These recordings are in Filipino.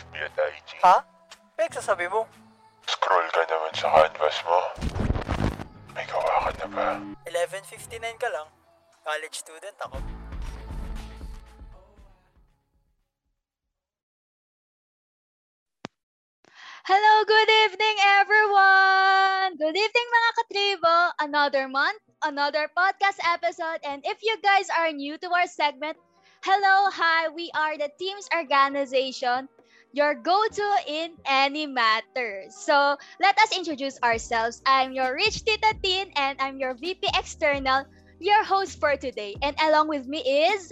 FB at IG? Ha? Peg, sasabi mo. Scroll ka naman sa canvas mo. May gawa ka na ba? 11.59 ka lang. College student ako. Hello, good evening everyone! Good evening mga katribo! Another month, another podcast episode, and if you guys are new to our segment, hello, hi, we are the Teams Organization, your go-to in any matter. So, let us introduce ourselves. I'm your Rich Tita Tin, and I'm your VP External, your host for today. And along with me is...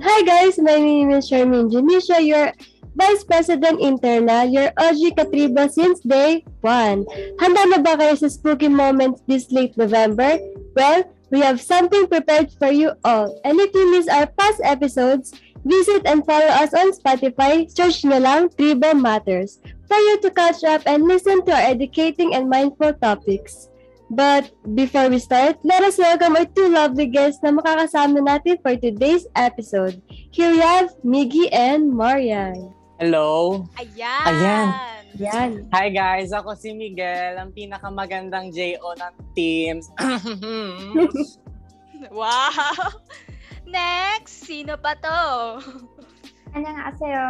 Hi guys, my name is Charmaine Janisha, your Vice President Internal, your OG Katriba since day 1. Handa na ba kayo sa spooky moments this late November? Well, we have something prepared for you all. And if you miss our past episodes, visit and follow us on Spotify. Search nyo lang Tribo Matters for you to catch up and listen to our educating and mindful topics. But before we start, let us welcome our two lovely guests na makakasama natin for today's episode. Here we have Miggy and Marian. Hello. Ayan! Ayan. Yan. Hi guys, ako si Miguel, ang pinakamagandang JO ng Teams. Wow! Next, sino pa to? 안녕하세요.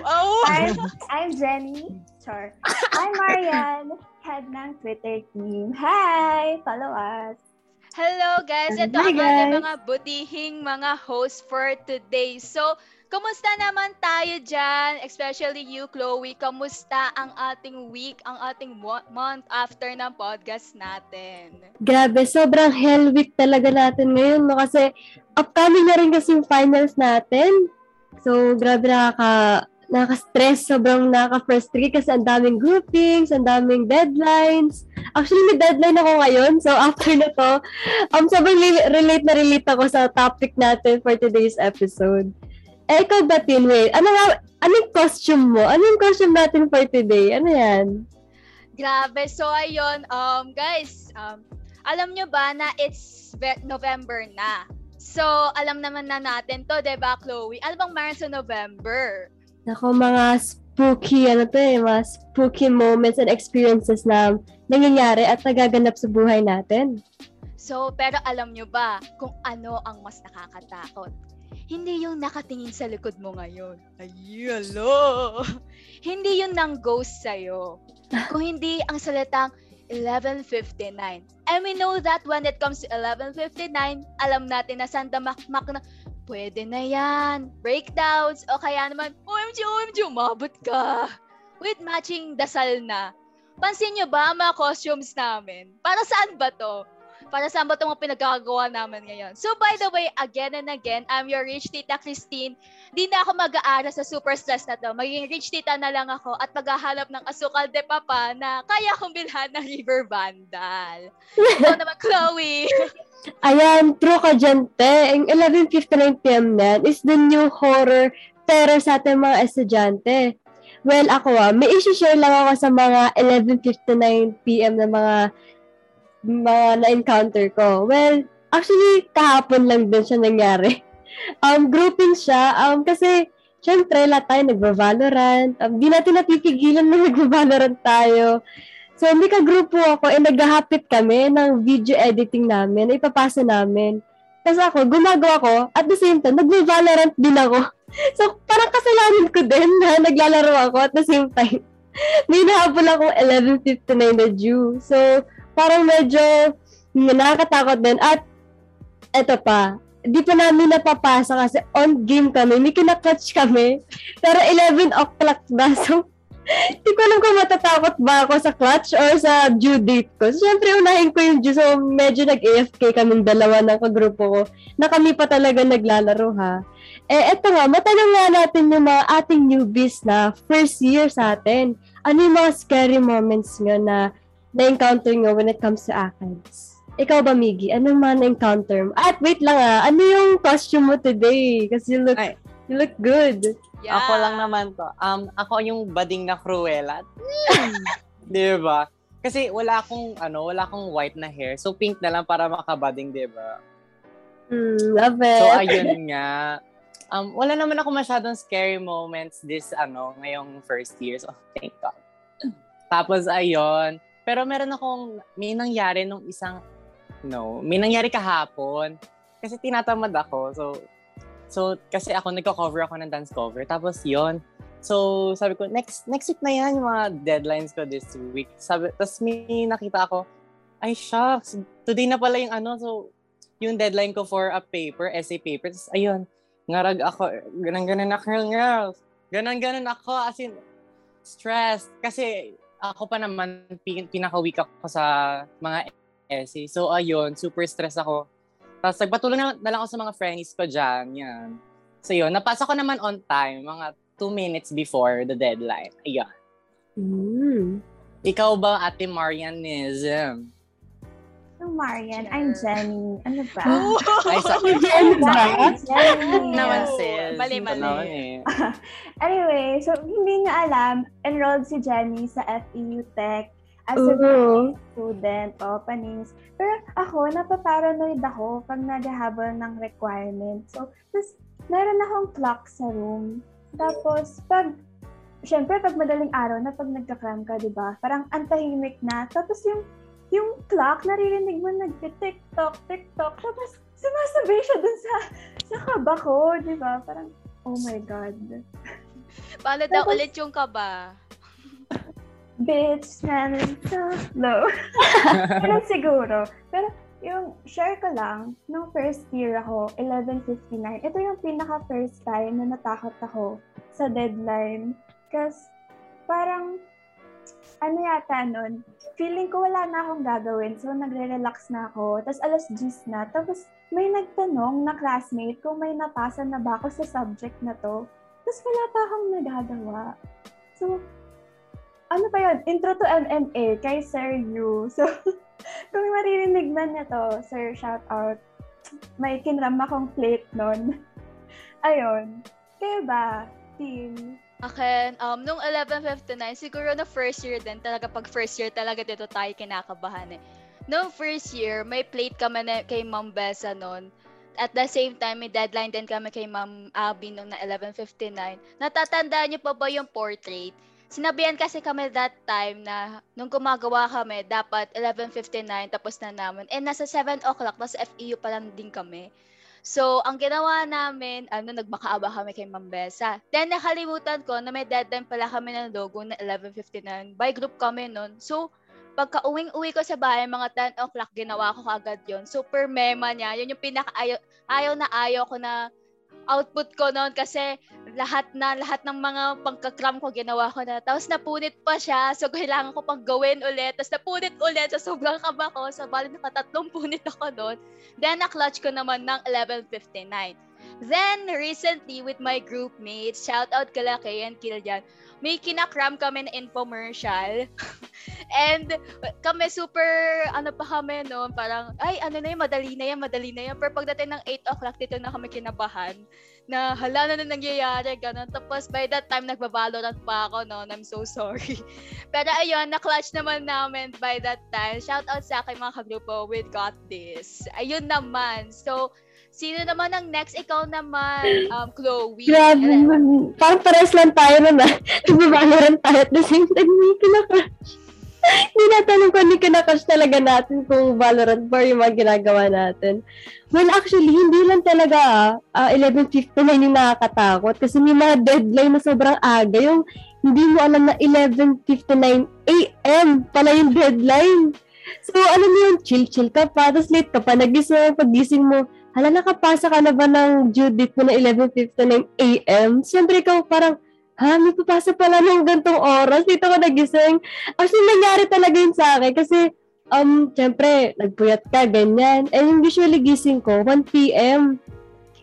Oh! I'm, I'm Jenny. Char. I'm Marian, head ng Twitter team. Hi! Follow us. Hello guys! Ito Hi, ang ating guys. mga butihing mga hosts for today. So, kumusta naman tayo dyan? Especially you, Chloe. Kamusta ang ating week, ang ating mo- month after ng podcast natin? Grabe, sobrang hell week talaga natin ngayon, no? Kasi upcoming na rin kasi yung finals natin. So, grabe nakaka, nakaka-stress, sobrang nakaka-frustrate kasi ang daming groupings, ang daming deadlines. Actually, may deadline ako ngayon. So, after na to, um, sobrang relate na relate ako sa topic natin for today's episode. Eh, ikaw ba, Tinway? Ano nga, anong costume mo? Anong costume natin for today? Ano yan? Grabe. So, ayun, um, guys, um, alam nyo ba na it's ve- November na? So, alam naman na natin to, 'di ba, Chloe? Ano bang meron sa November? Nako, mga spooky, ano to eh, mga spooky moments and experiences na nangyayari at nagaganap sa buhay natin. So, pero alam nyo ba kung ano ang mas nakakatakot? Hindi yung nakatingin sa likod mo ngayon. Ay, hello! hindi yung nang ghost sa'yo. Kung hindi ang salitang 11.59. And we know that when it comes to 11.59, alam natin na Santa Makmak na pwede na yan. Breakdowns, o kaya naman, OMG, OMG, umabot ka. With matching dasal na. Pansin nyo ba ang mga costumes namin? Para saan ba to? Para saan ba itong mga pinagkakagawa namin ngayon? So by the way, again and again, I'm your rich tita Christine. Di na ako mag-aaral sa super stress na to. Magiging rich tita na lang ako at maghahanap ng asukal de papa na kaya kong bilhan ng river vandal. Ikaw naman, Chloe. Ayan, true ka dyan, te. Ang 11.59pm na is the new horror pero sa ating mga estudyante. Well, ako ah, may isi-share lang ako sa mga 11.59pm na mga na-encounter ko. Well, actually, kahapon lang din siya nangyari. Um, grouping siya, um, kasi, syempre, lahat tayo nagva-Valorant. Um, di natin napipigilan na nagva-Valorant tayo. So, may ka-grupo ako, eh, naghahapit kami ng video editing namin, na ipapasa namin. Tapos ako, gumagawa ko, at the same time, nagva-Valorant din ako. So, parang kasalanan ko din na naglalaro ako at the same time. May nahabol akong 11.59 na due. So, parang medyo nakakatakot din. At, eto pa, di pa namin napapasa kasi on game kami, may kinaklatch kami. Pero 11 o'clock na. So, di ko alam kung matatakot ba ako sa clutch or sa due date ko. So, syempre, unahin ko yung due. So, medyo nag-AFK kaming dalawa ng kagrupo ko na kami pa talaga naglalaro ha. Eh, eto nga, matanong nga natin yung mga ating newbies na first year sa atin. Ano yung mga scary moments nyo na na-encounter nyo when it comes to ACADS? Ikaw ba, Miggy? Anong mga na-encounter mo? At wait lang ah, ano yung costume mo today? Kasi you look, Ay. you look good. Yeah. Ako lang naman to. Um, ako yung bading na Cruella. di ba? Kasi wala akong, ano, wala akong white na hair. So, pink na lang para makabading, di ba? Mm, love it. So, ayun nga. Um, wala naman ako masyadong scary moments this, ano, ngayong first year. So, thank God. Tapos, ayun. Pero meron akong, may nangyari nung isang, no, may nangyari kahapon. Kasi tinatamad ako. So, so kasi ako, nagko-cover ako ng dance cover. Tapos, yon So, sabi ko, next next week na yan, yung mga deadlines ko this week. Sabi, tapos may nakita ako, ay shucks, today na pala yung ano, so, yung deadline ko for a paper, essay paper. Tapos, ayun, ngarag ako, ganun-ganun ako, girls. Ganun-ganun ako, as in, stressed. Kasi, ako pa naman, pin- pinaka-weak ako sa mga essay. So, ayun, super stress ako. Tapos, nagpatulong na, na lang ako sa mga friends ko dyan. Yan. So, yun, napasa ko naman on time, mga two minutes before the deadline. Ayun. Mm. Ikaw ba, Ate Marianism? So, Marian, I'm Jenny. Ano ba? Ay, sa... Jen ba? Jenny. naman, sis. Mali, mali. Anyway, so hindi niya alam, enrolled si Jenny sa FEU Tech as a student, openings. Pero ako, napaparanoid ako pag naghahabol ng requirements. So, tapos, meron akong clock sa room. Tapos, pag, syempre, pag madaling araw na, pag nagka-cram ka, di ba? Parang antahimik na. Tapos yung, yung clock, naririnig mo nag-tiktok, tiktok. Tapos, sumasabay siya dun sa, sa kaba ko, di ba? Parang, oh my God. Paano daw ulit yung kaba? bitch, man, so low. Ganun siguro. Pero yung share ko lang, nung first year ako, 11.59, ito yung pinaka first time na natakot ako sa deadline. Kasi parang, ano yata nun, feeling ko wala na akong gagawin. So, nagre-relax na ako. Tapos, alas 10 na. Tapos, may nagtanong na classmate kung may napasa na ba ako sa subject na to. Tapos, wala pa akong nagagawa. So, ano pa yun? Intro to MMA kay Sir Yu. So, kung maririnig man niya to, Sir, shout out. May kinram akong plate nun. Ayun. Kayo ba, team? Akin, um, nung 11.59, siguro na first year din, talaga pag first year talaga dito tayo kinakabahan eh. Nung first year, may plate kami na, kay Ma'am Bessa noon. At the same time, may deadline din kami kay Ma'am Abby nung na 11.59. Natatandaan niyo pa ba yung portrait? Sinabihan kasi kami that time na nung gumagawa kami, dapat 11.59 tapos na namin. Eh, nasa 7 o'clock, nasa FEU pa lang din kami. So, ang ginawa namin, ano, nagmakaaba kami kay Ma'am Bessa. Then, nakalimutan ko na may deadline pala kami ng logo na 11.59. By group kami nun. So, pagka uwing-uwi ko sa bahay, mga 10 o'clock, ginawa ko kagad yon Super mema niya. Yun yung pinaka-ayaw ayaw na ayaw ko na output ko noon kasi lahat na lahat ng mga pagkakram ko ginawa ko na. Tapos napunit pa siya. So kailangan ko pang gawin ulit. Tapos napunit ulit. So sobrang kaba ko. So bali nakatatlong punit ako doon. Then na-clutch ko naman ng 11.59. Then recently with my group mates, shout out kala Kay and Kiljan, may kinakram kami na infomercial. And kami super, ano pa kami noon, parang, ay, ano na yan, madali na yan, madali na yan. Pero pagdating ng 8 o'clock, dito na kami kinabahan na hala na na nangyayari, ganun. Tapos by that time, nagbabalorant pa ako noon. I'm so sorry. Pero ayun, na-clutch naman namin by that time. Shout out sa akin mga kagrupo, we got this. Ayun naman. So, sino naman ang next? Ikaw naman, um, Chloe. Grabe, And- man. parang pares lang tayo nun ah. Nagbabalorant tayo at the same time, may kinakash. Hindi natanong kung ano kinakash talaga natin kung Valorant ba yung mga ginagawa natin. Well, actually, hindi lang talaga ah, uh, 11.59 yung nakakatakot kasi may mga deadline na sobrang aga. Yung hindi mo alam na 11.59 a.m. pala yung deadline. So, alam mo yung chill-chill ka pa, tapos late ka pa, nagising pagising mo, hala, nakapasa ka na ba ng due date mo na 11.59 a.m.? Siyempre, ikaw parang, ha, may papasa pala ng gantong oras, dito ko nagising. Actually, nangyari talaga yun sa akin kasi, um, siyempre, nagpuyat ka, ganyan. And yung usually gising ko, 1 p.m.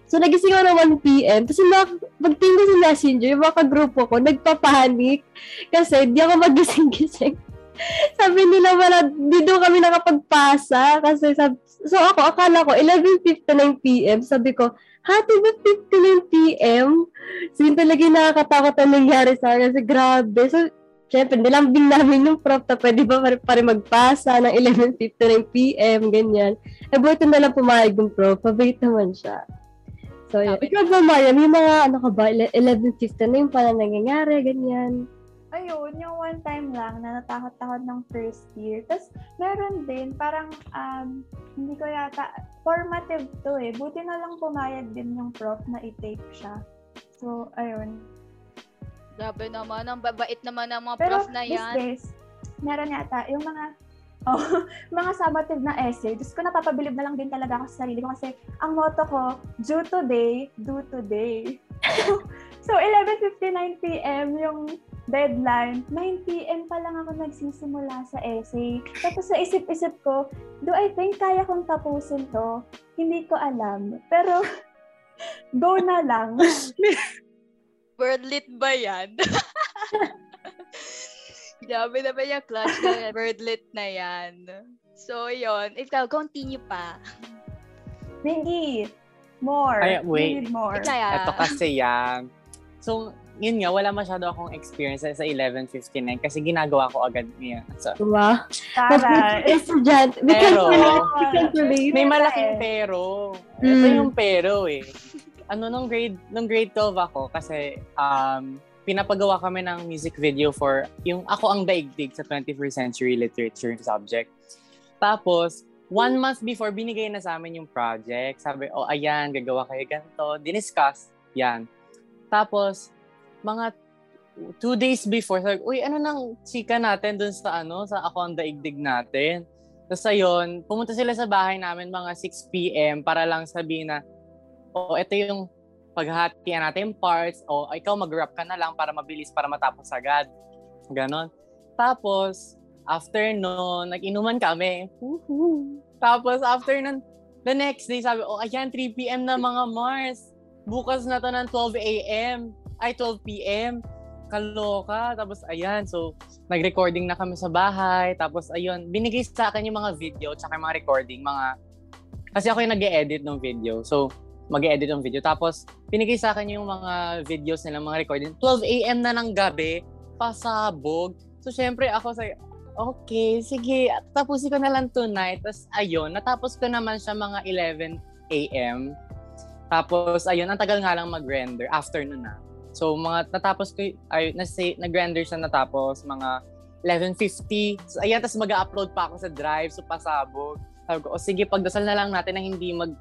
So, nagising ako ng 1 p.m. Tapos, pagtingin sa messenger, yung mga kagrupo ko, nagpapanik. Kasi, di ako magising-gising. sabi nila wala, di doon kami nakapagpasa. Kasi, sabi, so ako, akala ko, 11.59 p.m. Sabi ko, hati ba 59 p.m.? So, yun talaga yung nakakatakot na nangyari sa akin. Kasi grabe. So, syempre, nilambing namin yung prof na pwede ba pa, pa rin magpasa ng 11.59 p.m. Ganyan. Eh, buti na lang pumayag yung prof. Pabait naman siya. So, yun. Ikaw ba, Maya? May mga, ano ka ba, 11.59 na yung pala nangyayari, ganyan. Ayun, yung one time lang na natakot-takot ng first year. Tapos, meron din, parang, um, hindi ko yata, formative to eh. Buti na lang pumayag din yung prof na i-take siya. So, ayun. Grabe naman, ang babait naman ng mga Pero prof na these yan. days, meron yata, yung mga, oh, mga summative na essay, Diyos ko, napapabilib na lang din talaga ako sa sarili ko kasi ang motto ko, due today, do today. so, 11.59 p.m. yung deadline, 9 p.m. pa lang ako nagsisimula sa essay. Tapos sa isip-isip ko, do I think kaya kong tapusin to? Hindi ko alam. Pero, go na lang. Word lit ba yan? Grabe naman yung clutch na word lit na yan. So, yon Ikaw, continue pa. Mindy, more. Ay, We wait. need more. Kaya, Ito kasi yan. So, yun nga, wala masyado akong experience sa 11.59 kasi ginagawa ko agad niya. So, Wow. Tara. Estudyante. We can Pero- relate. We can relate. may malaking pero. Ito Mm. yung pero eh. Ano, nung grade, nung grade 12 ako kasi um, pinapagawa kami ng music video for yung Ako ang Daigdig sa 21st Century Literature subject. Tapos, one month before, binigay na sa amin yung project. Sabi, oh, ayan, gagawa kayo ganito. Diniscuss, yan. Tapos, mga two days before, sabi, uy, ano nang chika natin dun sa ano, sa Ako ang Daigdig natin. Tapos ayun, pumunta sila sa bahay namin mga 6 p.m. para lang sabihin na, oh, ito yung paghahatian natin parts, o ikaw mag-rap ka na lang para mabilis, para matapos agad. Ganon. Tapos, after nun, nag-inuman kami. Woohoo! Tapos, after nun, the next day, sabi, oh, ayan, 3 p.m. na mga Mars. Bukas na to ng 12 a.m. Ay, 12 p.m. Kaloka. Tapos, ayan, so, nag-recording na kami sa bahay. Tapos, ayun, binigay sa akin yung mga video, tsaka yung mga recording, mga, kasi ako yung nag edit ng video. So, mag edit ng video. Tapos, binigay sa akin yung mga videos nila, mga recording. 12 a.m. na ng gabi, pasabog. So, syempre, ako sa, okay, sige, tapusin ko na lang tonight. Tapos, ayun, natapos ko naman siya mga 11 a.m. Tapos, ayun, ang tagal nga lang mag-render, afternoon na. So, mga, natapos ko, ay, nasa, nag-render siya natapos, mga 11.50. So, ayan, tapos mag-upload pa ako sa drive, so pasabog. Sabi ko, o sige, pagdasal na lang natin na hindi mag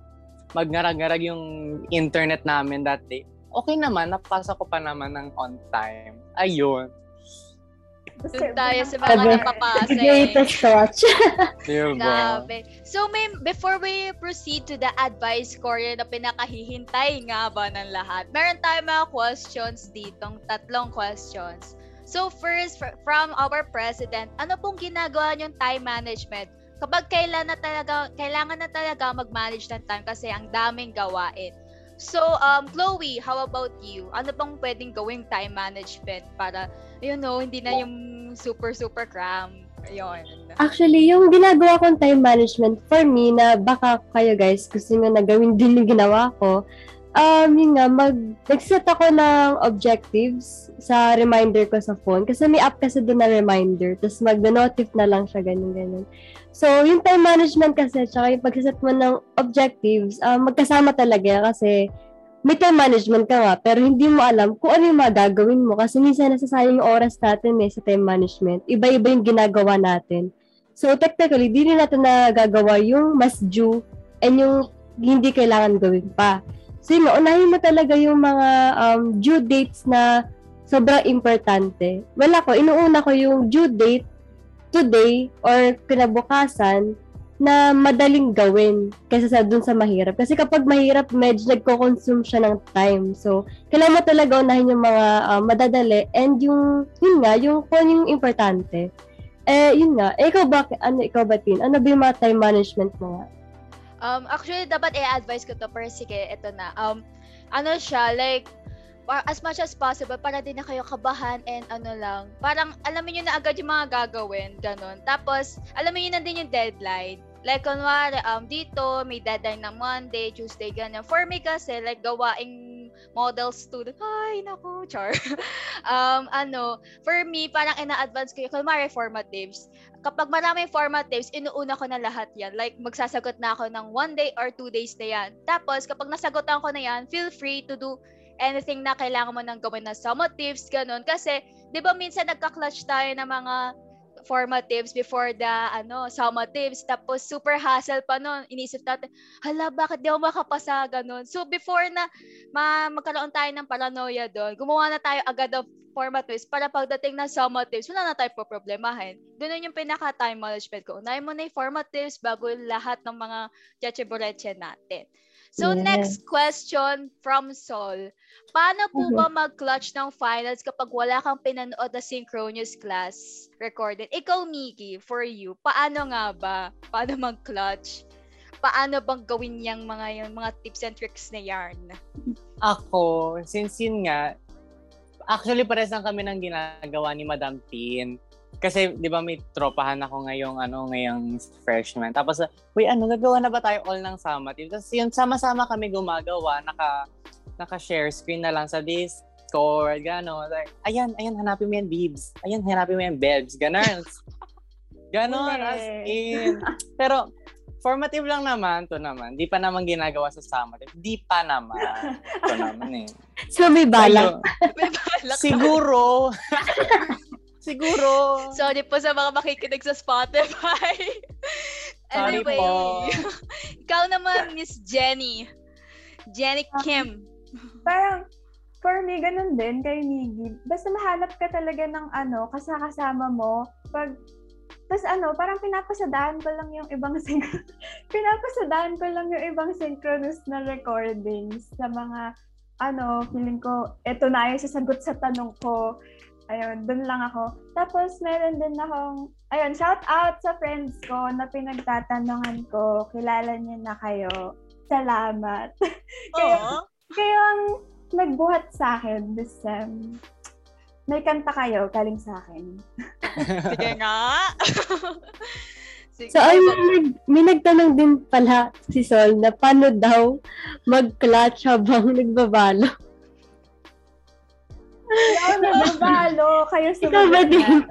magngarag-ngarag yung internet namin that day. Okay naman, napasa ko pa naman ng on time. Ayun. Doon tayo sa mga napapasa The eh. greatest touch. Diba? Grabe. So, may, before we proceed to the advice Korea na pinakahihintay nga ba ng lahat, meron tayong mga questions ditong tatlong questions. So, first, fr- from our president, ano pong ginagawa niyong time management? Kapag kailan na talaga, kailangan na talaga mag-manage ng time kasi ang daming gawain. So, um, Chloe, how about you? Ano pang pwedeng gawing time management para, you know, hindi na yung super, super cram? Ayun. Actually, yung ginagawa kong time management for me na baka kayo guys gusto nyo na gawin din yung ginawa ko, um, yun nga, mag, nag-set ako ng objectives sa reminder ko sa phone. Kasi may app kasi doon na reminder. Tapos mag-notif na lang siya, ganyan-ganyan. So, yung time management kasi, tsaka yung pag-set mo ng objectives, um, magkasama talaga kasi may time management ka nga, pero hindi mo alam kung ano yung mga gagawin mo. Kasi minsan nasasayang yung oras natin eh, sa time management. Iba-iba yung ginagawa natin. So, technically, di rin natin nagagawa yung mas due and yung hindi kailangan gawin pa. So, yun, unahin mo talaga yung mga um, due dates na sobrang importante. Well, ako, inuuna ko yung due date today or kinabukasan na madaling gawin kaysa sa dun sa mahirap. Kasi kapag mahirap, medyo nagko-consume siya ng time. So, kailangan mo talaga unahin yung mga uh, madadali and yung, yun nga, yung kung ano yung importante. Eh, yun nga. Eh, ikaw ba, ano, ikaw ba, Tin? Ano ba yung mga time management mo nga? Um, actually, dapat i-advise ko to, pero sige, ito na. Um, ano siya, like, as much as possible, para din na kayo kabahan and ano lang. Parang, alam niyo na agad yung mga gagawin, ganun. Tapos, alam niyo na din yung deadline. Like, kunwari, um, dito, may deadline na Monday, Tuesday, ganyan. For me kasi, like, gawaing model student, ay, naku, char. um, ano, for me, parang ina-advance ko yung, kunwari, formatives. Kapag maraming formatives, inuuna ko na lahat yan. Like, magsasagot na ako ng one day or two days na yan. Tapos, kapag nasagotan ko na yan, feel free to do anything na kailangan mo nang gawin na summatives, ganun. Kasi, di ba minsan nagka-clutch tayo ng mga formatives before the ano summatives tapos super hassle pa noon inisip natin hala bakit di ako makapasa? Ganun. So before na ma magkaroon tayo ng paranoia doon gumawa na tayo agad ng formatives para pagdating ng summatives wala na tayo po problemahin doon yung pinaka time management ko. Unahin mo na yung formatives bago lahat ng mga chechebureche natin So, Yes. next question from Sol. Paano po Mhm. ba mag-clutch ng finals kapag wala kang pinanood na synchronous class recorded? Ikaw, Miki, for you, paano nga ba? Paano mag-clutch? Paano bang gawin yung mga yung mga tips and tricks na yarn? Ako, since yun nga, actually pares lang kami ng ginagawa ni Madam Tin. Kasi, di ba, may tropahan ako ngayong, ano, ngayong freshman. Tapos, uy, ano, gagawa na ba tayo all ng summative? Tapos, yun, sama-sama kami gumagawa. Naka, naka-share screen na lang sa Discord, gano'n. Like, ayan, ayan, hanapin mo yan, Bibs. Ayan, hanapin mo yan, Bebs. Ganon. Ganon, as in. Pero, formative lang naman, to naman. Di pa naman ginagawa sa summative. Di pa naman. Ito naman eh. So, may balak. May balak. Siguro. Siguro. Sorry po sa mga makikinig sa Spotify. Sorry anyway, po. ikaw naman, Miss Jenny. Jenny Kim. Parang, for me, ganun din kay Miggy. Basta mahanap ka talaga ng ano, kasakasama mo. Pag, tapos ano, parang pinapasadaan ko lang yung ibang syn- pinapasadaan ko lang yung ibang synchronous na recordings sa mga ano, feeling ko, eto na yung sasagot sa tanong ko. Ayun, dun lang ako. Tapos, meron din akong, ayun, shout out sa friends ko na pinagtatanungan ko. Kilala niyo na kayo. Salamat. Kayo ang nagbuhat sa akin this sem. May kanta kayo galing sa akin. Sige nga. Sige. So, ay, may, may nagtanong din pala si Sol na paano daw mag-clutch habang nagbabalo. Ikaw nagbabalo, kayo sa Ikaw ba din?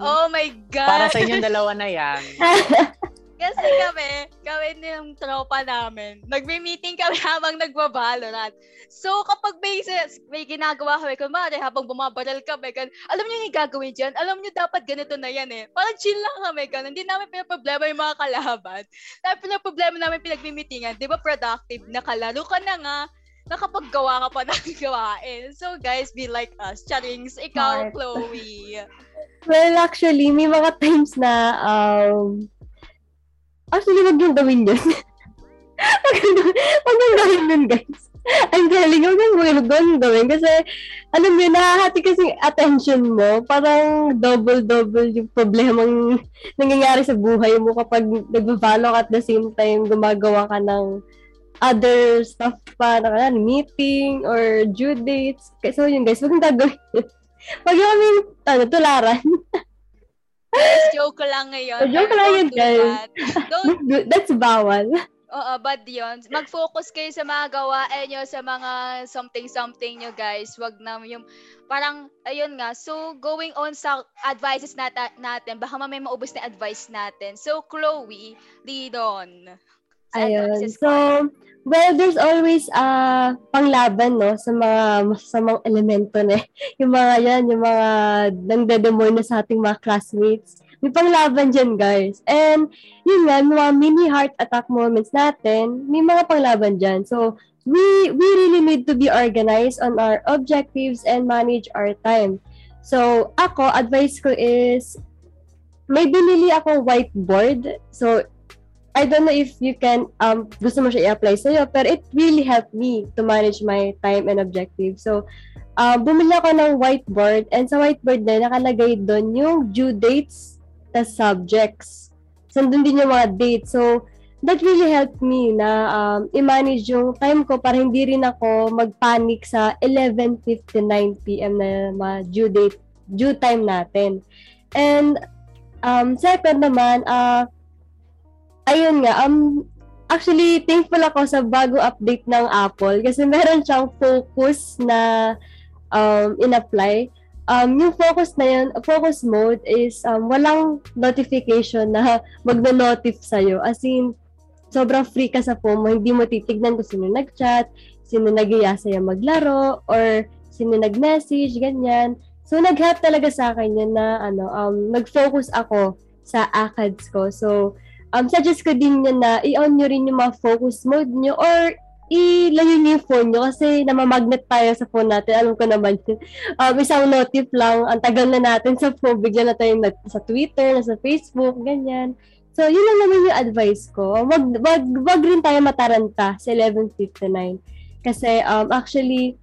Oh my God. Para sa inyong dalawa na yan. Kasi kami, kami yung tropa namin, nagme-meeting kami habang nagbabalorant. So, kapag may, may ginagawa kami, kumari habang bumabaral kami, gan, alam niyo yung gagawin dyan? Alam niyo dapat ganito na yan eh. Parang chill lang kami, gan. Hindi namin pinaproblema yung mga kalaban. Dahil pinaproblema namin pinagme-meetingan, di ba productive? Nakalaro ka na nga, nakapaggawa ka pa ng gawain. So, guys, be like us. Charings, ikaw, Smart. Chloe. well, actually, may mga times na, um, actually, wag yung gawin yun. wag yung gawin yun, guys. I'm telling you, wag yung yung gawin. Kasi, alam mo nakahati kasi attention mo. Parang double-double yung problemang nangyayari sa buhay mo kapag nagbabalo ka at the same time gumagawa ka ng other stuff pa, na kaya, meeting or due dates. Kaya- So, yun guys, wag yung gagawin yun. Wag yung kami, ano, tularan. Guys, joke lang ngayon. Oh, joke lang yun, do guys. that. Don't That's bawal. Oo, bad yun. Mag-focus kayo sa mga gawain nyo, sa mga something-something nyo, guys. Wag na yung, parang, ayun nga. So, going on sa advices nata- natin, baka mamay maubos na advice natin. So, Chloe, lead on. Ayun. So, well, there's always uh, panglaban, no, sa mga masasamang elemento na eh. Yung mga yan, yung mga nangdademor na sa ating mga classmates. May panglaban dyan, guys. And, yun nga, mga mini heart attack moments natin, may mga panglaban dyan. So, we, we really need to be organized on our objectives and manage our time. So, ako, advice ko is, may binili ako whiteboard. So, I don't know if you can, um, gusto mo siya i-apply sa'yo, pero it really helped me to manage my time and objective. So, uh, bumili ako ng whiteboard and sa whiteboard na nakalagay doon yung due dates na subjects. So, doon din yung mga dates. So, that really helped me na um, i-manage yung time ko para hindi rin ako mag-panic sa 11.59 p.m. na mga due date, due time natin. And, um, second naman, uh, ayun nga, um, actually, thankful ako sa bago update ng Apple kasi meron siyang focus na um, in-apply. Um, yung focus na yun, focus mode is um, walang notification na magno-notif sa'yo. As in, sobrang free ka sa phone mo. Hindi mo titignan kung sino nag-chat, sino nag-iya sa'yo maglaro, or sino nag-message, ganyan. So, nag-help talaga sa akin yun na ano, um, nag-focus ako sa ACADS ko. So, um, suggest ko din yun na i-on nyo rin yung mga focus mode nyo or ilayo niyo yung phone nyo kasi namamagnet tayo sa phone natin. Alam ko naman yun. Um, isang notif lang, ang tagal na natin sa phone, bigla na tayo na, sa Twitter, na sa Facebook, ganyan. So, yun lang naman yung advice ko. Wag, wag, wag rin tayo mataranta sa 1159. Kasi, um, actually,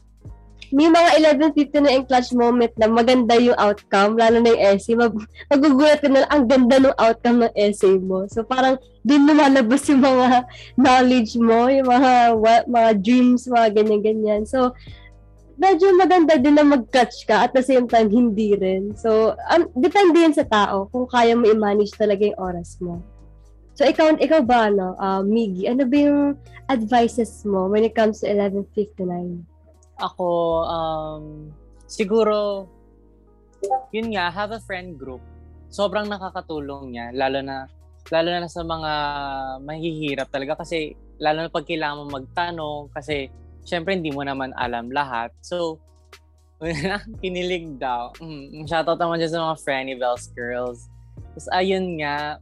may mga 11.50 na clutch moment na maganda yung outcome, lalo na yung essay. Mag, magugulat ka na ang ganda ng outcome ng essay mo. So parang din lumalabas yung mga knowledge mo, yung mga what, mga dreams, mga ganyan-ganyan. So medyo maganda din na mag-clutch ka at the same time hindi rin. So um, depende yan sa tao kung kaya mo i-manage talaga yung oras mo. So ikaw ikaw ba ano, uh, Miggy, ano ba yung advices mo when it comes to 1159? Ako, um, siguro, yun nga, have a friend group. Sobrang nakakatulong niya, lalo na lalo na sa mga mahihirap talaga kasi lalo na pag kailangan mo magtanong kasi syempre hindi mo naman alam lahat. So, kinilig daw. Mm, shoutout naman dyan sa mga Franny Bells girls. Tapos ayun nga,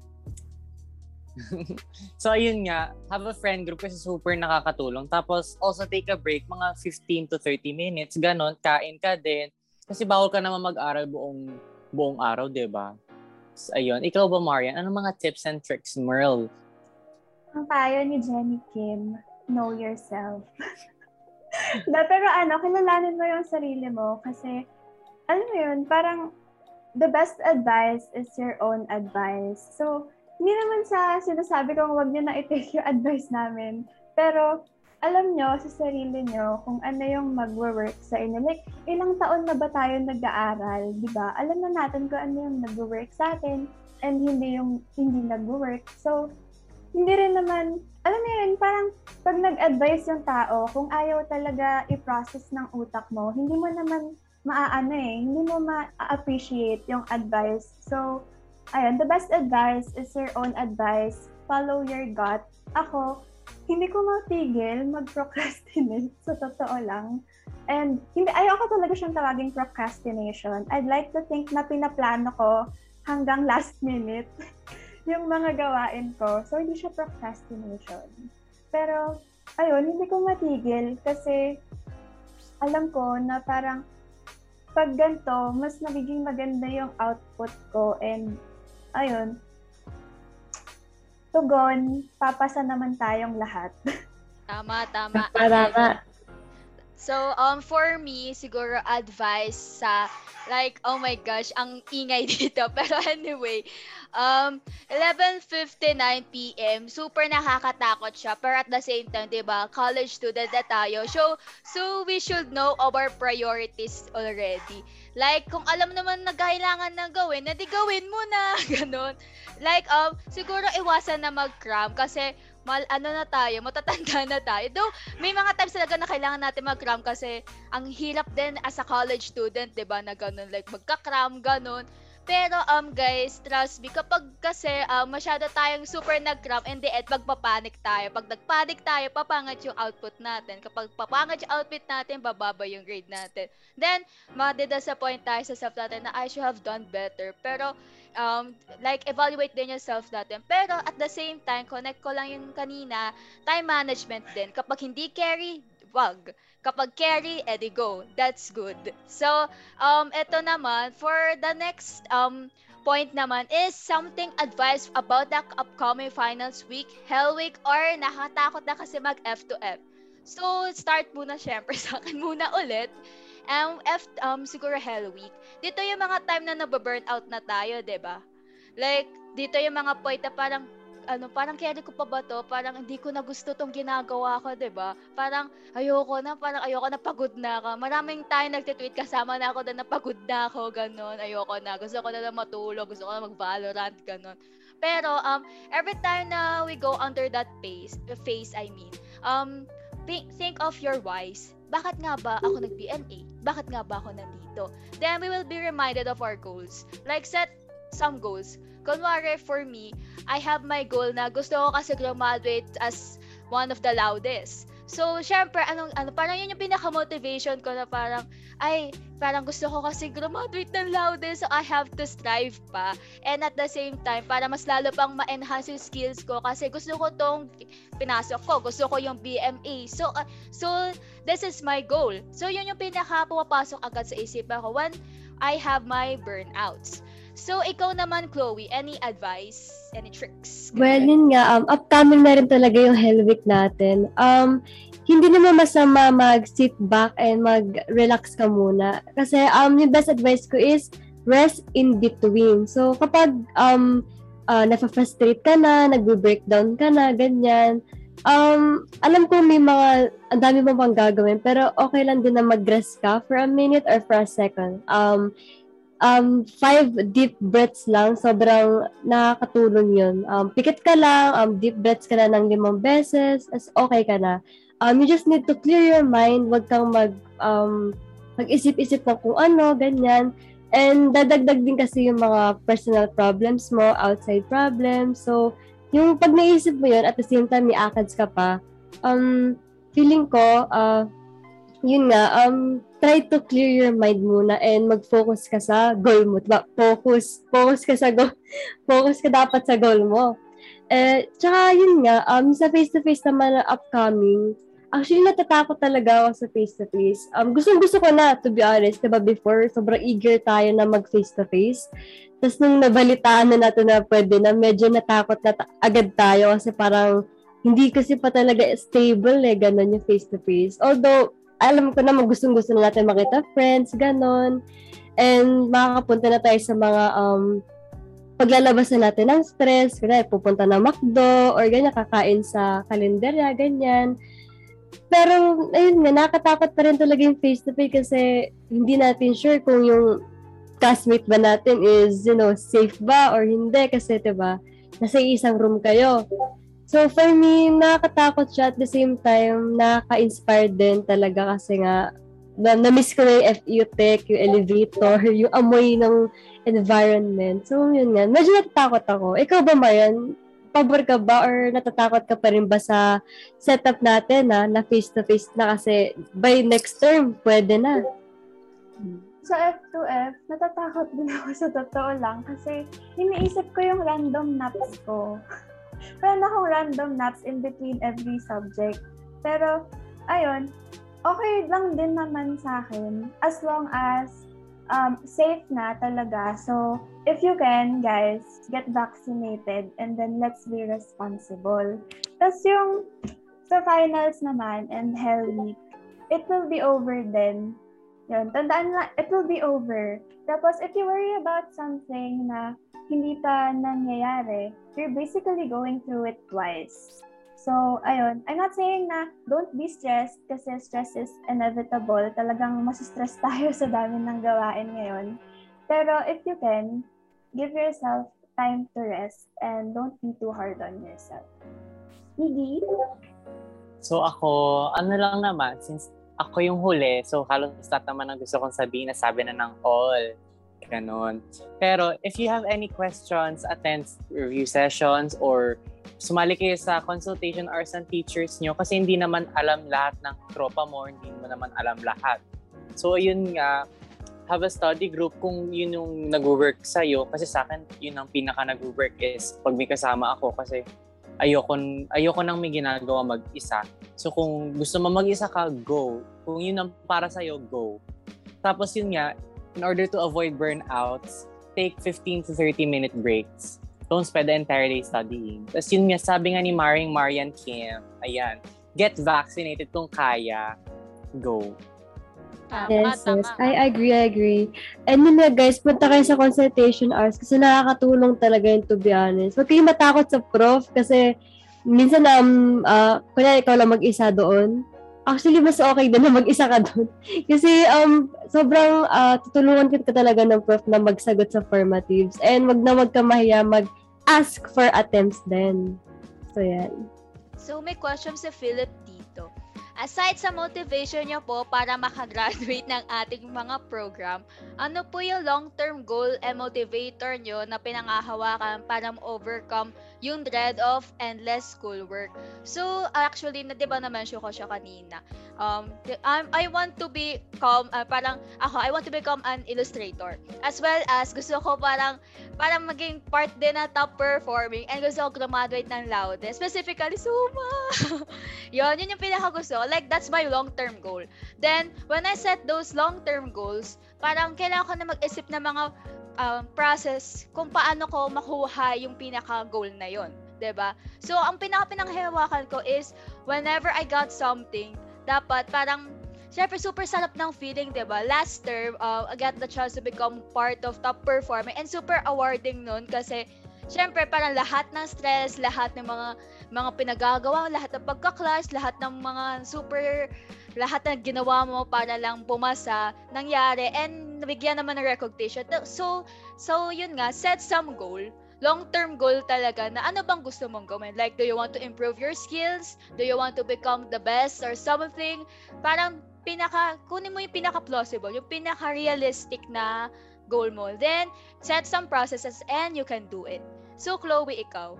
so, ayun nga, have a friend group kasi super nakakatulong. Tapos, also take a break, mga 15 to 30 minutes, ganon, kain ka din. Kasi bawal ka naman mag-aral buong buong araw, di ba? So, ayun. Ikaw ba, Marian? Ano mga tips and tricks, Merle? Ang payo ni Jenny Kim, know yourself. da, pero ano, kilalanin mo yung sarili mo kasi, alam mo yun, parang the best advice is your own advice. So, hindi naman sa sinasabi kong huwag niyo na i-take yung advice namin. Pero, alam nyo sa sarili nyo kung ano yung magwo-work sa inyo. Like, ilang taon na ba tayo nag-aaral, di ba? Alam na natin kung ano yung nagwo-work sa atin and hindi yung hindi nagwo-work. So, hindi rin naman, alam mo yun, parang pag nag-advise yung tao, kung ayaw talaga i-process ng utak mo, hindi mo naman maaano eh, hindi mo ma-appreciate yung advice. So, ayun, the best advice is your own advice. Follow your gut. Ako, hindi ko matigil mag-procrastinate sa totoo lang. And hindi ayoko talaga siyang tawaging procrastination. I'd like to think na pinaplano ko hanggang last minute yung mga gawain ko. So hindi siya procrastination. Pero ayun, hindi ko matigil kasi alam ko na parang pag ganito, mas nagiging maganda yung output ko and ayun, tugon, papasa naman tayong lahat. Tama, tama. Tama. So, um, for me, siguro advice sa, like, oh my gosh, ang ingay dito. Pero anyway, um, 11.59pm, super nakakatakot siya. Pero at the same time, di ba, college student na tayo. So, so we should know our priorities already. Like, kung alam naman na kailangan na gawin, na di gawin mo na. Ganon. Like, um, siguro iwasan na mag-cram kasi mal ano na tayo, matatanda na tayo. Though may mga times talaga na kailangan natin mag-cram kasi ang hirap din as a college student, 'di ba, na ganun like magka-cram ganun. Pero um guys, trust me, kapag kasi um, masyado tayong super nag-cram and the end magpapanik tayo. Pag nagpanik tayo, papangat yung output natin. Kapag papangat yung output natin, bababa yung grade natin. Then, madidisappoint tayo sa self natin na I should have done better. Pero um, like, evaluate din yourself natin. Pero, at the same time, connect ko lang yung kanina, time management din. Kapag hindi carry, wag. Kapag carry, edi go. That's good. So, um, ito naman, for the next um, point naman is something advice about the upcoming finals week, hell week, or nakatakot na kasi mag F to F. So, start muna syempre sa akin muna ulit. Um, F, um, siguro Hell Week. Dito yung mga time na nababurn out na tayo, ba Like, dito yung mga point na parang, ano, parang carry ko pa ba to? Parang hindi ko na gusto tong ginagawa ko, 'di ba? Parang ayoko na, parang ayoko na pagod na ako. Maraming tayo nagte-tweet kasama na ako na napagod na ako, ganun. Ayoko na. Gusto ko na lang matulog, gusto ko na mag-Valorant, ganun. Pero um every time na we go under that phase, phase I mean, um think, of your whys. Bakit nga ba ako nag-BNA? Bakit nga ba ako nandito? Then we will be reminded of our goals. Like set some goals kunwari for me, I have my goal na gusto ko kasi graduate as one of the loudest. So, syempre, anong, ano, parang yun yung pinaka-motivation ko na parang, ay, parang gusto ko kasi graduate ng loudest, so I have to strive pa. And at the same time, para mas lalo pang ma-enhance yung skills ko kasi gusto ko tong pinasok ko, gusto ko yung BMA. So, uh, so this is my goal. So, yun yung pinaka-pumapasok agad sa isip ko when I have my burnouts. So, ikaw naman, Chloe, any advice? Any tricks? Well, yun nga, um, upcoming na rin talaga yung Hell Week natin. Um, hindi naman masama mag-sit back and mag-relax ka muna. Kasi um, yung best advice ko is rest in between. So, kapag um, uh, nafa-frustrate ka na, nagbe-breakdown ka na, ganyan, um, alam ko may mga, ang dami mo pang gagawin, pero okay lang din na mag-rest ka for a minute or for a second. Um, um, five deep breaths lang, sobrang nakakatulong yun. Um, pikit ka lang, um, deep breaths ka na ng limang beses, as okay ka na. Um, you just need to clear your mind, wag kang mag, um, mag-isip-isip ng kung ano, ganyan. And dadagdag din kasi yung mga personal problems mo, outside problems. So, yung pag naisip mo yun, at the same time, may akads ka pa, um, feeling ko, uh, yun nga, um, try to clear your mind muna and mag-focus ka sa goal mo. Diba? Focus. Focus ka sa goal. Focus ka dapat sa goal mo. Eh, tsaka yun nga, um, sa face-to-face naman na upcoming, actually natatakot talaga ako sa face-to-face. Um, gustong gusto ko na, to be honest, diba before, sobrang eager tayo na mag-face-to-face. Tapos nung nabalitaan na natin na pwede na, medyo natakot na ta- agad tayo kasi parang hindi kasi pa talaga stable eh, ganun yung face-to-face. Although, alam ko na gustong gusto na natin makita friends, ganon. And makakapunta na tayo sa mga um, paglalabas na natin ng stress, kaya pupunta na McDo, or ganyan, kakain sa kalendarya, ganyan. Pero, ayun nga, nakakatakot pa rin talaga yung face-to-face kasi hindi natin sure kung yung classmate ba natin is, you know, safe ba or hindi kasi, ba? Nasa isang room kayo. So for me, nakakatakot siya at the same time, nakaka-inspire din talaga kasi nga, na, na-miss ko na yung FU Tech, yung elevator, yung amoy ng environment. So yun nga, medyo natatakot ako. Ikaw ba, Marian? Pabor ka ba or natatakot ka pa rin ba sa setup natin na, na face-to-face na kasi by next term, pwede na? Sa F2F, natatakot din ako sa totoo lang kasi iniisip ko yung random naps ko. Meron akong random naps in between every subject. Pero, ayun, okay lang din naman sa akin as long as um, safe na talaga. So, if you can, guys, get vaccinated and then let's be responsible. Tapos yung sa finals naman and Hell Week, it will be over then. Yun, tandaan na, it will be over. Tapos, if you worry about something na hindi pa nangyayari, you're basically going through it twice. So, ayun. I'm not saying na don't be stressed kasi stress is inevitable. Talagang masistress tayo sa dami ng gawain ngayon. Pero if you can, give yourself time to rest and don't be too hard on yourself. Iggy? So ako, ano lang naman, since ako yung huli, so halos lahat naman ang gusto kong sabihin na sabi na ng all. Ganon. Pero if you have any questions, attend review sessions or sumali kayo sa consultation hours ng teachers nyo kasi hindi naman alam lahat ng tropa mo, hindi mo naman alam lahat. So yun nga, have a study group kung yun yung nag-work sa'yo. Kasi sa akin, yun ang pinaka nag-work is pag may kasama ako kasi ayoko, ayoko nang may ginagawa mag-isa. So kung gusto mo mag-isa ka, go. Kung yun ang para sa'yo, go. Tapos yun nga, in order to avoid burnouts, take 15 to 30 minute breaks. Don't spend the entire day studying. Tapos yun nga, sabi nga ni Maring Marian Kim, ayan, get vaccinated kung kaya, go. Tama, Yes, tama. yes. I agree, I agree. And yun nga guys, punta kayo sa consultation hours kasi nakakatulong talaga yun to be honest. Huwag kayong matakot sa prof kasi minsan um, uh, kunya ikaw lang mag-isa doon. Actually, mas okay din na mag-isa ka doon. kasi um, sobrang uh, tutulungan ka talaga ng prof na magsagot sa formatives. And wag na wag ka mahiya mag-ask for attempts din. So, yan. So, may question si Philip dito. Aside sa motivation niyo po para makagraduate ng ating mga program, ano po yung long-term goal and motivator niyo na pinangahawakan para ma-overcome yung dread of endless schoolwork? So, actually, na 'di ba na-mention ko siya kanina. Um, I'm, I want to become, uh, parang ako, I want to become an illustrator. As well as, gusto ko parang, parang maging part din na top performing and gusto ko graduate ng loudest. Specifically, Suma! yun, yun yung pinaka gusto. Like, that's my long-term goal. Then, when I set those long-term goals, parang kailangan ko na mag-isip ng mga um, process kung paano ko makuha yung pinaka-goal na yun. 'di ba? So, ang pinaka-pinanghawakan ko is whenever I got something, dapat parang Siyempre, super sarap ng feeling, di ba? Last term, uh, I got the chance to become part of top performer and super awarding nun kasi Siyempre, parang lahat ng stress, lahat ng mga mga pinagagawa, lahat ng pagka-class, lahat ng mga super, lahat ng ginawa mo para lang pumasa, nangyari, and nabigyan naman ng recognition. So, so yun nga, set some goal long-term goal talaga na ano bang gusto mong gawin. Like, do you want to improve your skills? Do you want to become the best or something? Parang pinaka, kunin mo yung pinaka-plausible, yung pinaka-realistic na goal mo. Then, set some processes and you can do it. So, Chloe, ikaw.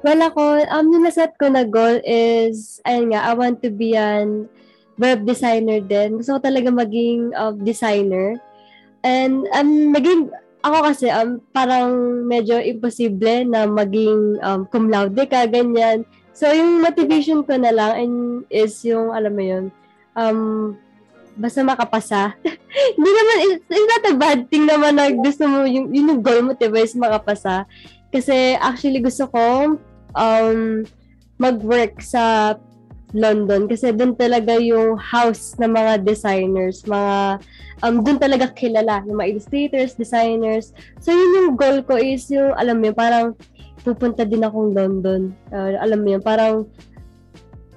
Well, ako, um, yung naset ko na goal is, ayun nga, I want to be an web designer din. Gusto ko talaga maging uh, designer. And um, maging, ako kasi, um, parang medyo imposible na maging um, cum laude ka, ganyan. So, yung motivation ko na lang and is yung, alam mo yun, um, basta makapasa. Hindi naman, it's, it's not a bad thing naman na gusto mo, yung, yun yung goal mo, diba, is makapasa. Kasi actually gusto ko um, mag-work sa London kasi doon talaga yung house ng mga designers, mga um doon talaga kilala yung mga illustrators, designers. So yun yung goal ko is yung alam mo yun, parang pupunta din akong London. Uh, alam mo yun, parang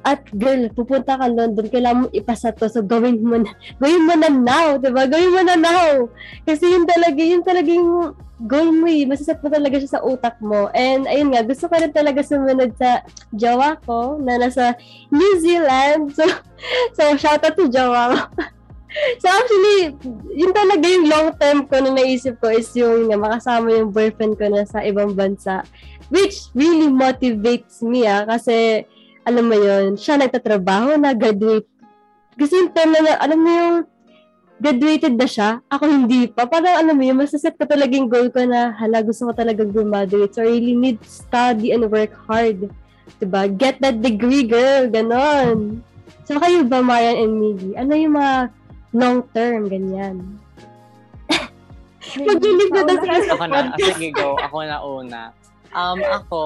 at girl, pupunta ka London, kailangan mo ipasa to. So, gawin mo na. Gawin mo na now, diba? Gawin mo na now. Kasi yun talaga, yun talaga yung goal mo eh. Masasat mo talaga siya sa utak mo. And, ayun nga, gusto ko rin talaga sumunod sa jowa ko na nasa New Zealand. So, so shout out to jowa ko. so, actually, yun talaga yung long term ko na naisip ko is yung nga, makasama yung boyfriend ko na sa ibang bansa. Which really motivates me ah. Kasi, alam mo yun, siya nagtatrabaho na, graduate. Kasi yung time na, alam mo yung, graduated na siya, ako hindi pa. Parang alam mo yun, masaset ko talaga yung goal ko na, hala, gusto ko talaga graduate. So, I really need to study and work hard. Diba? Get that degree, girl. Ganon. So, kayo ba, Marian and Miggy? Ano yung mga long-term, ganyan? Mag-live na daw sa Ako na, sige go. Ako na una. Um, ako,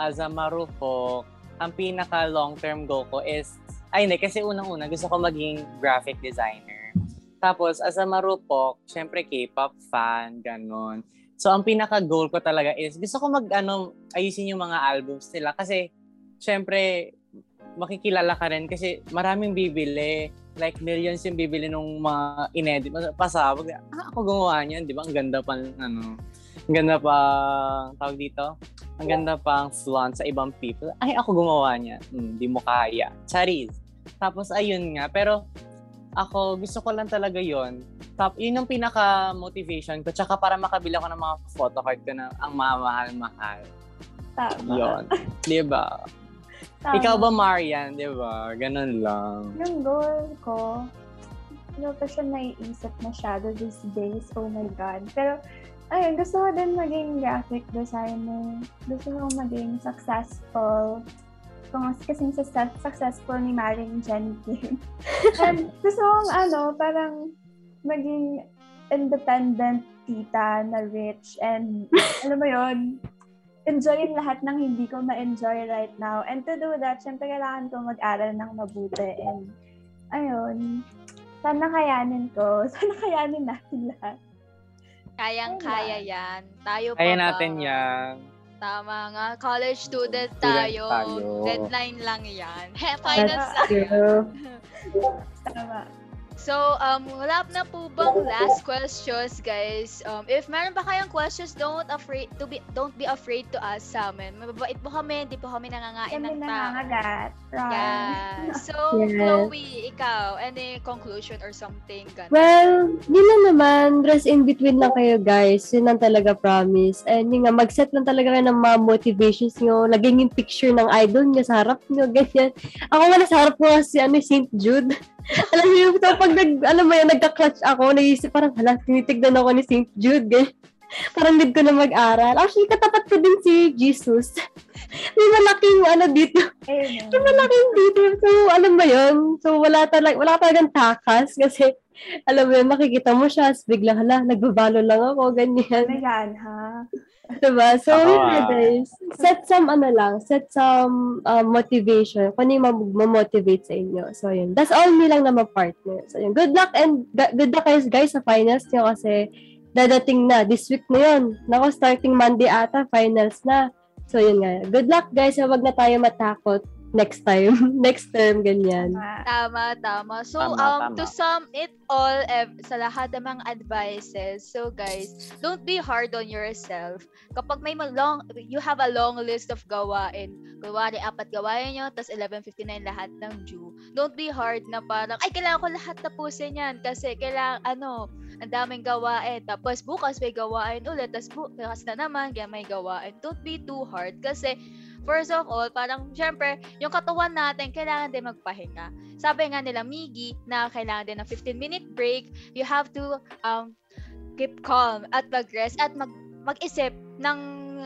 as a marupok, ang pinaka long-term goal ko is, ay hindi, kasi unang-una, gusto ko maging graphic designer. Tapos, as a marupok, syempre K-pop fan, ganun. So, ang pinaka-goal ko talaga is, gusto ko mag, ano, ayusin yung mga albums nila. Kasi, syempre, makikilala ka rin kasi maraming bibili. Like, millions yung bibili nung mga inedit. Pasabog. Ah, ako gumawa niyan, di ba? Ang ganda pa, ano, ang ganda pa, tawag dito, ang ganda pang flaunt sa ibang people. Ay, ako gumawa niya. Hmm, di mo kaya. Charis. Tapos, ayun nga. Pero, ako, gusto ko lang talaga yon Top, yun yung pinaka-motivation ko. Tsaka para makabila ko ng mga photocard ko na ang mamahal-mahal. Tama. Yun. di ba? Tama. Ikaw ba, Marian? Di ba? Ganun lang. Yung goal ko, hindi ko pa siya naiisip masyado these days. Oh my God. Pero, ayun, gusto ko din maging graphic designer. Gusto ko maging successful. Kung kasing success, successful ni Maring Jenny Kim. And gusto kong, ano, parang maging independent tita na rich and alam mo yon enjoyin lahat ng hindi ko ma-enjoy right now. And to do that, syempre kailangan ko mag-aral ng mabuti. And, ayun, Sana kayanin ko. Sana kayanin natin lahat. Kayang-kaya yan. Tayo pa Kaya ba? natin yan. Tama nga. College student, Student tayo. tayo. Deadline lang yan. Finals That's lang. Tama. So, um, wala na po bang last questions, guys? Um, if meron pa kayong questions, don't afraid to be don't be afraid to ask sa amin. Mababait po kami, hindi po kami nangangain Kami ng tao. nangangagat. Right. Yeah. So, Yes. Chloe, ikaw, any conclusion or something? Ganun. Well, yun lang naman. Rest in between lang kayo, guys. Yun lang talaga promise. And yun nga, mag-set lang talaga kayo ng mga motivations nyo. Lagyan yung picture ng idol nyo sa harap nyo, ganyan. Ako nga nasa harap ko si ano, St. Jude. Alam yung so, pag nag, alam mo yun, nagka-clutch ako, naisip parang, hala, tinitignan ako ni St. Jude, ganyan. Parang need ko na mag-aral. Actually, katapat ko din si Jesus. May malaking ano dito. Amen. Yung malaking dito. So, alam mo yun? So, wala talaga, wala talagang takas kasi, alam mo yun, makikita mo siya, as bigla, hala, nagbabalo lang ako, ganyan. Ayan, ha? Diba? So, Ako, yun nga, ah. guys. Set some, ano lang, set some uh, motivation. Kung ano yung mam- mamotivate sa inyo. So, yun. That's all me lang na partner. So, yun. Good luck and good luck guys, guys sa finals nyo kasi dadating na. This week na yun. Nako, starting Monday ata, finals na. So, yun nga. Good luck, guys. Huwag na tayo matakot next time. next term, ganyan. Tama. Tama. So, Tama, um, tama. to sum it all ev- sa lahat ng mga advices, so guys, don't be hard on yourself. Kapag may ma- long, you have a long list of gawain, gawain, apat gawain nyo, tas 11.59 lahat ng due, don't be hard na parang, ay, kailangan ko lahat tapusin yan kasi kailangan, ano, ang daming gawain. Tapos bukas may gawain ulit, tas bukas na naman, kaya may gawain. Don't be too hard kasi First of all, parang syempre, yung katawan natin, kailangan din magpahinga. Sabi nga nila, Migi, na kailangan din ng 15-minute break. You have to um, keep calm at mag-rest at mag mag-isip ng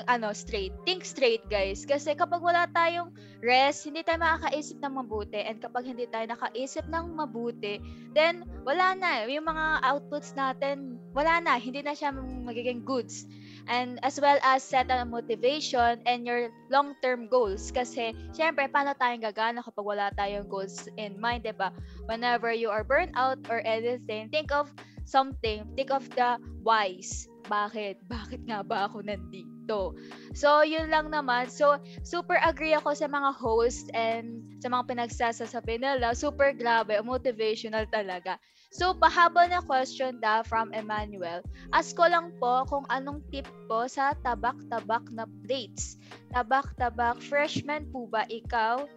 ano straight. Think straight, guys. Kasi kapag wala tayong rest, hindi tayo makakaisip ng mabuti. And kapag hindi tayo nakaisip ng mabuti, then wala na. Yung mga outputs natin, wala na. Hindi na siya magiging goods and as well as set a motivation and your long-term goals. Kasi, syempre, paano tayong gagana kapag wala tayong goals in mind, 'di ba? Whenever you are burnt out or anything, think of something. Think of the whys. Bakit? Bakit nga ba ako nandito? So, yun lang naman. So, super agree ako sa mga host and sa mga pinagsasasabi nila. Super grabe, motivational talaga. So, pahaba na question da from Emmanuel. Ask ko lang po kung anong tip po sa tabak-tabak na plates. Tabak-tabak, freshman po ba ikaw?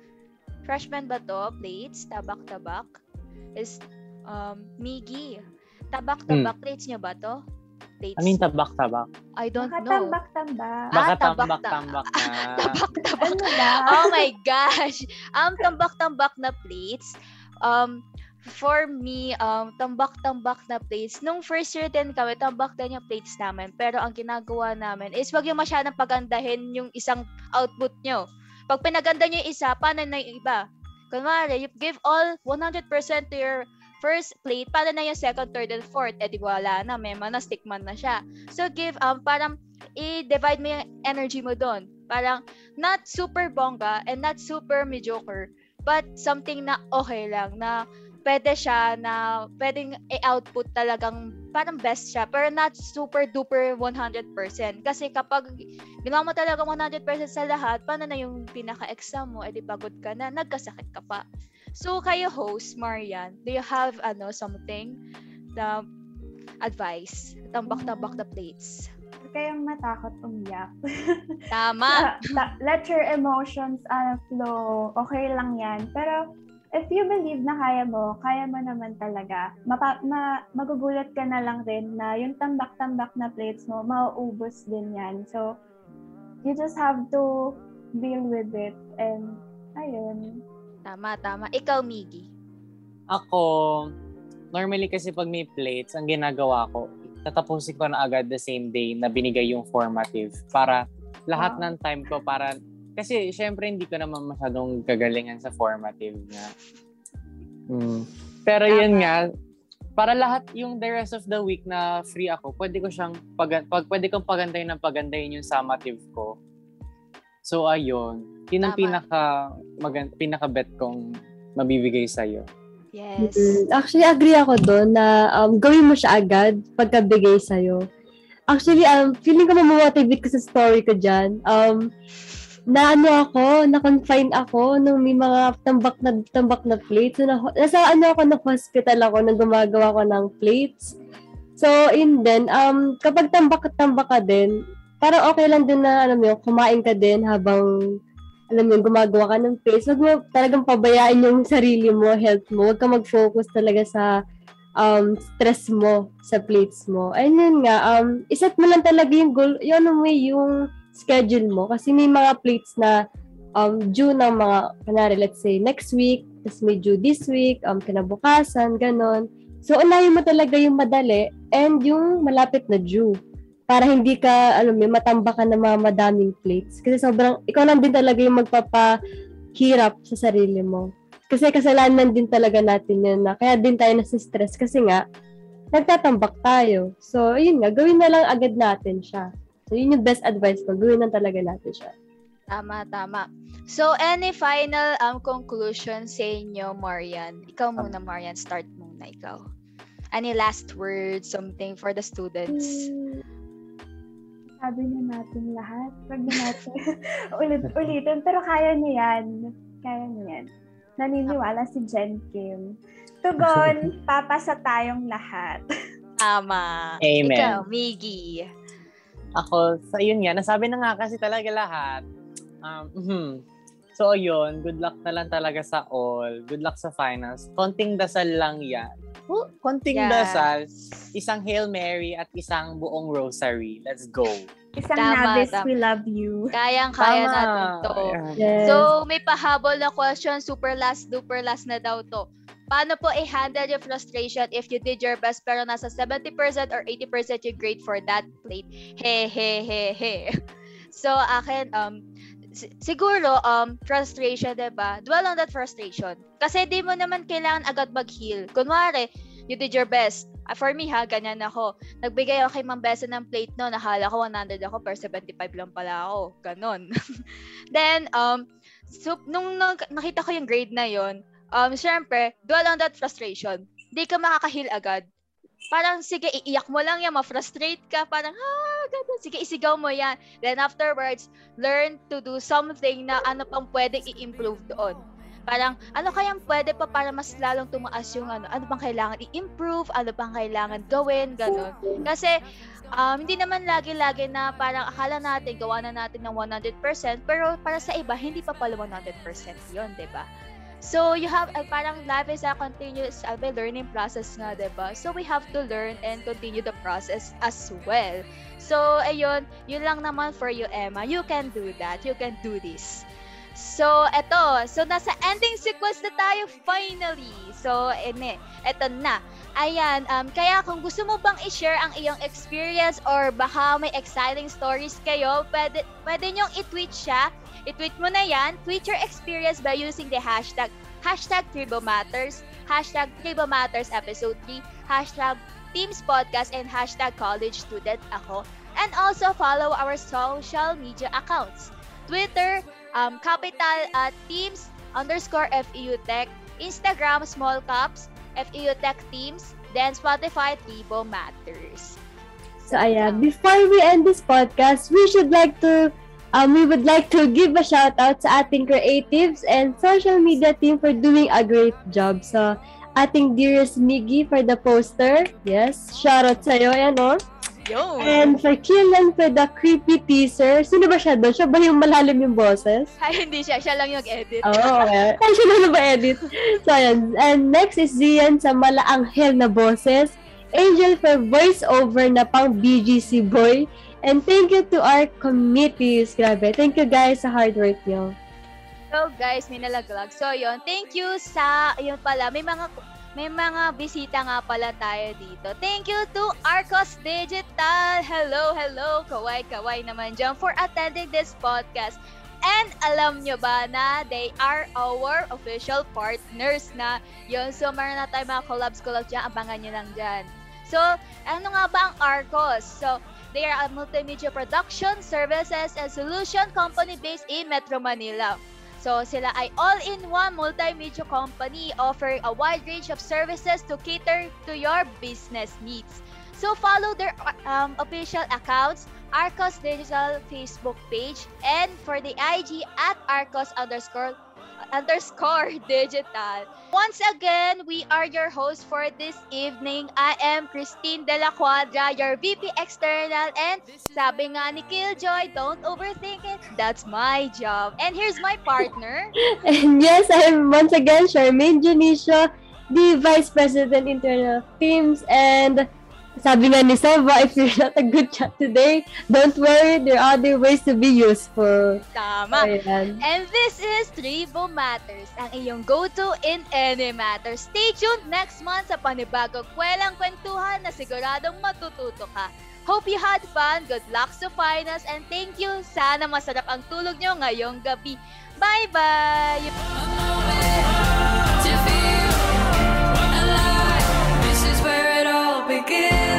Freshman ba to? Plates? Tabak-tabak? Is, um, Miggy. Tabak-tabak plates niyo ba to? Plates? I mean, tabak-tabak. I don't Baka know. tambak-tambak. Ah, Baka tabak- tambak-tambak na. Tabak-tabak. Ano oh my gosh. Um, tambak-tambak na plates. Um, for me, um, tambak-tambak na plates. Nung first year din kami, tambak din yung plates namin. Pero ang ginagawa namin is wag yung masyadong pagandahin yung isang output nyo. Pag pinaganda nyo yung isa, paano na yung iba? Kunwari, you give all 100% to your first plate, paano na yung second, third, and fourth? Eh, di wala na, may mana, stickman na siya. So, give, um, parang, i-divide mo yung energy mo doon. Parang, not super bongga and not super mediocre, but something na okay lang, na pwede siya na pwedeng i-output talagang parang best siya pero not super duper 100% kasi kapag ginawa mo talaga 100% sa lahat paano na yung pinaka-exam mo edi pagod ka na nagkasakit ka pa so kayo host Marian do you have ano something na advice tambak-tambak na plates Huwag kayong matakot umiyak. tama Ta- ta- let your emotions uh, flow. Okay lang yan. Pero if you believe na kaya mo, kaya mo naman talaga. Mapa- ma- magugulat ka na lang rin na yung tambak-tambak na plates mo, mauubos din yan. So, you just have to deal with it. And, ayun. Tama tama ikaw Miggy Ako, normally kasi pag may plates, ang ginagawa ko, tatapusin ko na agad the same day na binigay yung formative para lahat Wow. ng time ko para kasi syempre hindi ko naman masyadong gagalingan sa formative nga. Mm. Pero yun Tama. nga, para lahat yung the rest of the week na free ako, pwede ko siyang pag, pag pwede kong pagandahin ng pagandahin yung summative ko. So ayun, yun ang Tama. pinaka magan, pinaka bet kong mabibigay sa iyo. Yes. Mm, Actually, agree ako doon na um, gawin mo siya agad pagkabigay sa'yo. Actually, um, feeling ko mamomotivate ko sa story ko dyan. Um, na ano ako, na-confine ako nung may mga tambak na tambak na plates. So, na, nasa ano ako, na hospital ako nang gumagawa ko ng plates. So, in then, um, kapag tambak-tambak ka din, parang okay lang din na, alam mo kumain ka din habang alam mo gumagawa ka ng plates. Huwag mo talagang pabayaan yung sarili mo, health mo. Huwag ka mag-focus talaga sa um, stress mo sa plates mo. And yun nga, um, iset mo lang talaga yung goal, yun ano mo yung schedule mo. Kasi may mga plates na um, due ng mga, kanari, let's say, next week, tapos may due this week, um, kinabukasan, ganon. So, unahin mo talaga yung madali and yung malapit na due para hindi ka, alam mo, matamba ka ng mga madaming plates. Kasi sobrang, ikaw lang din talaga yung magpapahirap sa sarili mo. Kasi kasalanan din talaga natin yun na kaya din tayo nasa stress kasi nga, nagtatambak tayo. So, yun nga, gawin na lang agad natin siya. So, yun yung best advice ko. Gawin na talaga natin siya. Tama, tama. So, any final um conclusion sa inyo, Marian? Ikaw muna, Marian. Start muna, ikaw. Any last words, something for the students? Hmm, sabi na natin lahat. Wag na natin ulit-ulitin. Pero kaya niya yan. Kaya niya yan. Naniniwala si Jen Kim. Tugon, papasa tayong lahat. Tama. Amen. Ikaw, Miggy. Ako, sa yun nga, nasabi na nga kasi talaga lahat. Um, mhm. So, yun, good luck na lang talaga sa all. Good luck sa finals. Konting dasal lang yan. Oh, konting Yes. dasal, isang Hail Mary at isang buong rosary. Let's go. Isang Tama, Navis, tama. we love you. Kayang-kaya Tama. natin to. Yes. So, may pahabol na question. Super last, super last na daw to. Paano po i-handle yung frustration if you did your best pero nasa 70% or 80% yung grade for that plate? He, he, he, he. So, akin, um, siguro, um, frustration, 'di ba? Dwell on that frustration. Kasi di mo naman kailangan agad mag-heal. Kunwari, you did your best. Ah, for me ha, ganyan ako. Nagbigay ako kay Ma'am Besa ng plate no, nahala ko 100 ako, pero 75 lang pala ako. Ganon. Then, um, so, nung nakita ko yung grade na yon um, syempre, dwell on that frustration. Di ka makakahil agad. Parang, sige, iiyak mo lang yan, ma-frustrate ka. Parang, ah, ganun. Sige, isigaw mo yan. Then afterwards, learn to do something na ano pang pwedeng i-improve doon. Parang, ano kayang pwede pa para mas lalong tumaas yung ano, ano bang kailangan i-improve, ano bang kailangan gawin, ganun. Kasi, um, hindi naman lagi-lagi na parang akala natin, gawa na natin ng 100%, pero para sa iba, hindi pa pala 100% yun, di ba? So, you have, uh, parang life is a continuous uh, learning process nga, di ba? So, we have to learn and continue the process as well. So, ayun, yun lang naman for you, Emma. You can do that. You can do this. So, eto. So, nasa ending sequence na tayo finally. So, ene, eto na. Ayan, um, kaya kung gusto mo bang i-share ang iyong experience or baka may exciting stories kayo, pwede, pwede nyong i-tweet siya. I-tweet mo na yan. Tweet your experience by using the hashtag hashtag Tribomatters, hashtag Tribomatters Episode 3, hashtag Teams Podcast, and hashtag College Student Ako. And also follow our social media accounts. Twitter, um, capital at Teams underscore FEU Tech, Instagram Small Caps, FEU Tech Teams, then Spotify Tribo Matters. So, ayan. Before we end this podcast, we should like to, um, we would like to give a shout out sa ating creatives and social media team for doing a great job. So, ating dearest Miggy for the poster. Yes, shout out sa'yo. Ayan, oh. Yo! And for Killan for the creepy teaser. Sino ba siya doon? Siya ba yung malalim yung boses? Ay, hindi siya. Siya lang yung edit. Oo, oh, okay. Ay, siya lang na ba edit? So, ayan. And next is Zian sa malaanghel na boses. Angel for voiceover na pang BGC boy. And thank you to our committees. Grabe. Thank you guys sa hard work nyo. So guys, may nalaglag. So yon, thank you sa yun pala. May mga may mga bisita nga pala tayo dito. Thank you to Arcos Digital. Hello, hello. Kaway, kaway naman dyan for attending this podcast. And alam nyo ba na they are our official partners na yun. So, meron na tayo mga collabs, collabs dyan. Abangan nyo lang dyan. So, ano nga ba ang Arcos? So, they are a multimedia production, services, and solution company based in Metro Manila. So sila ay all-in-one multimedia company offering a wide range of services to cater to your business needs. So follow their um, official accounts, Arcos Digital Facebook page, and for the IG at Arcos underscore underscore digital. Once again, we are your host for this evening. I am Christine De La Cuadra, your VP External. And sabi nga ni Killjoy, don't overthink it. That's my job. And here's my partner. And yes, I'm once again Charmaine Janicia, the Vice President Internal Teams. And sabi nga ni Sava, if you're not a good chat today, don't worry, there are other ways to be useful. Tama. Ayan. And this is Tribo Matters, ang iyong go-to in any matter. Stay tuned next month sa panibagong kwelang kwentuhan na siguradong matututo ka. Hope you had fun, good luck sa finals, and thank you. Sana masarap ang tulog nyo ngayong gabi. Bye-bye! begin.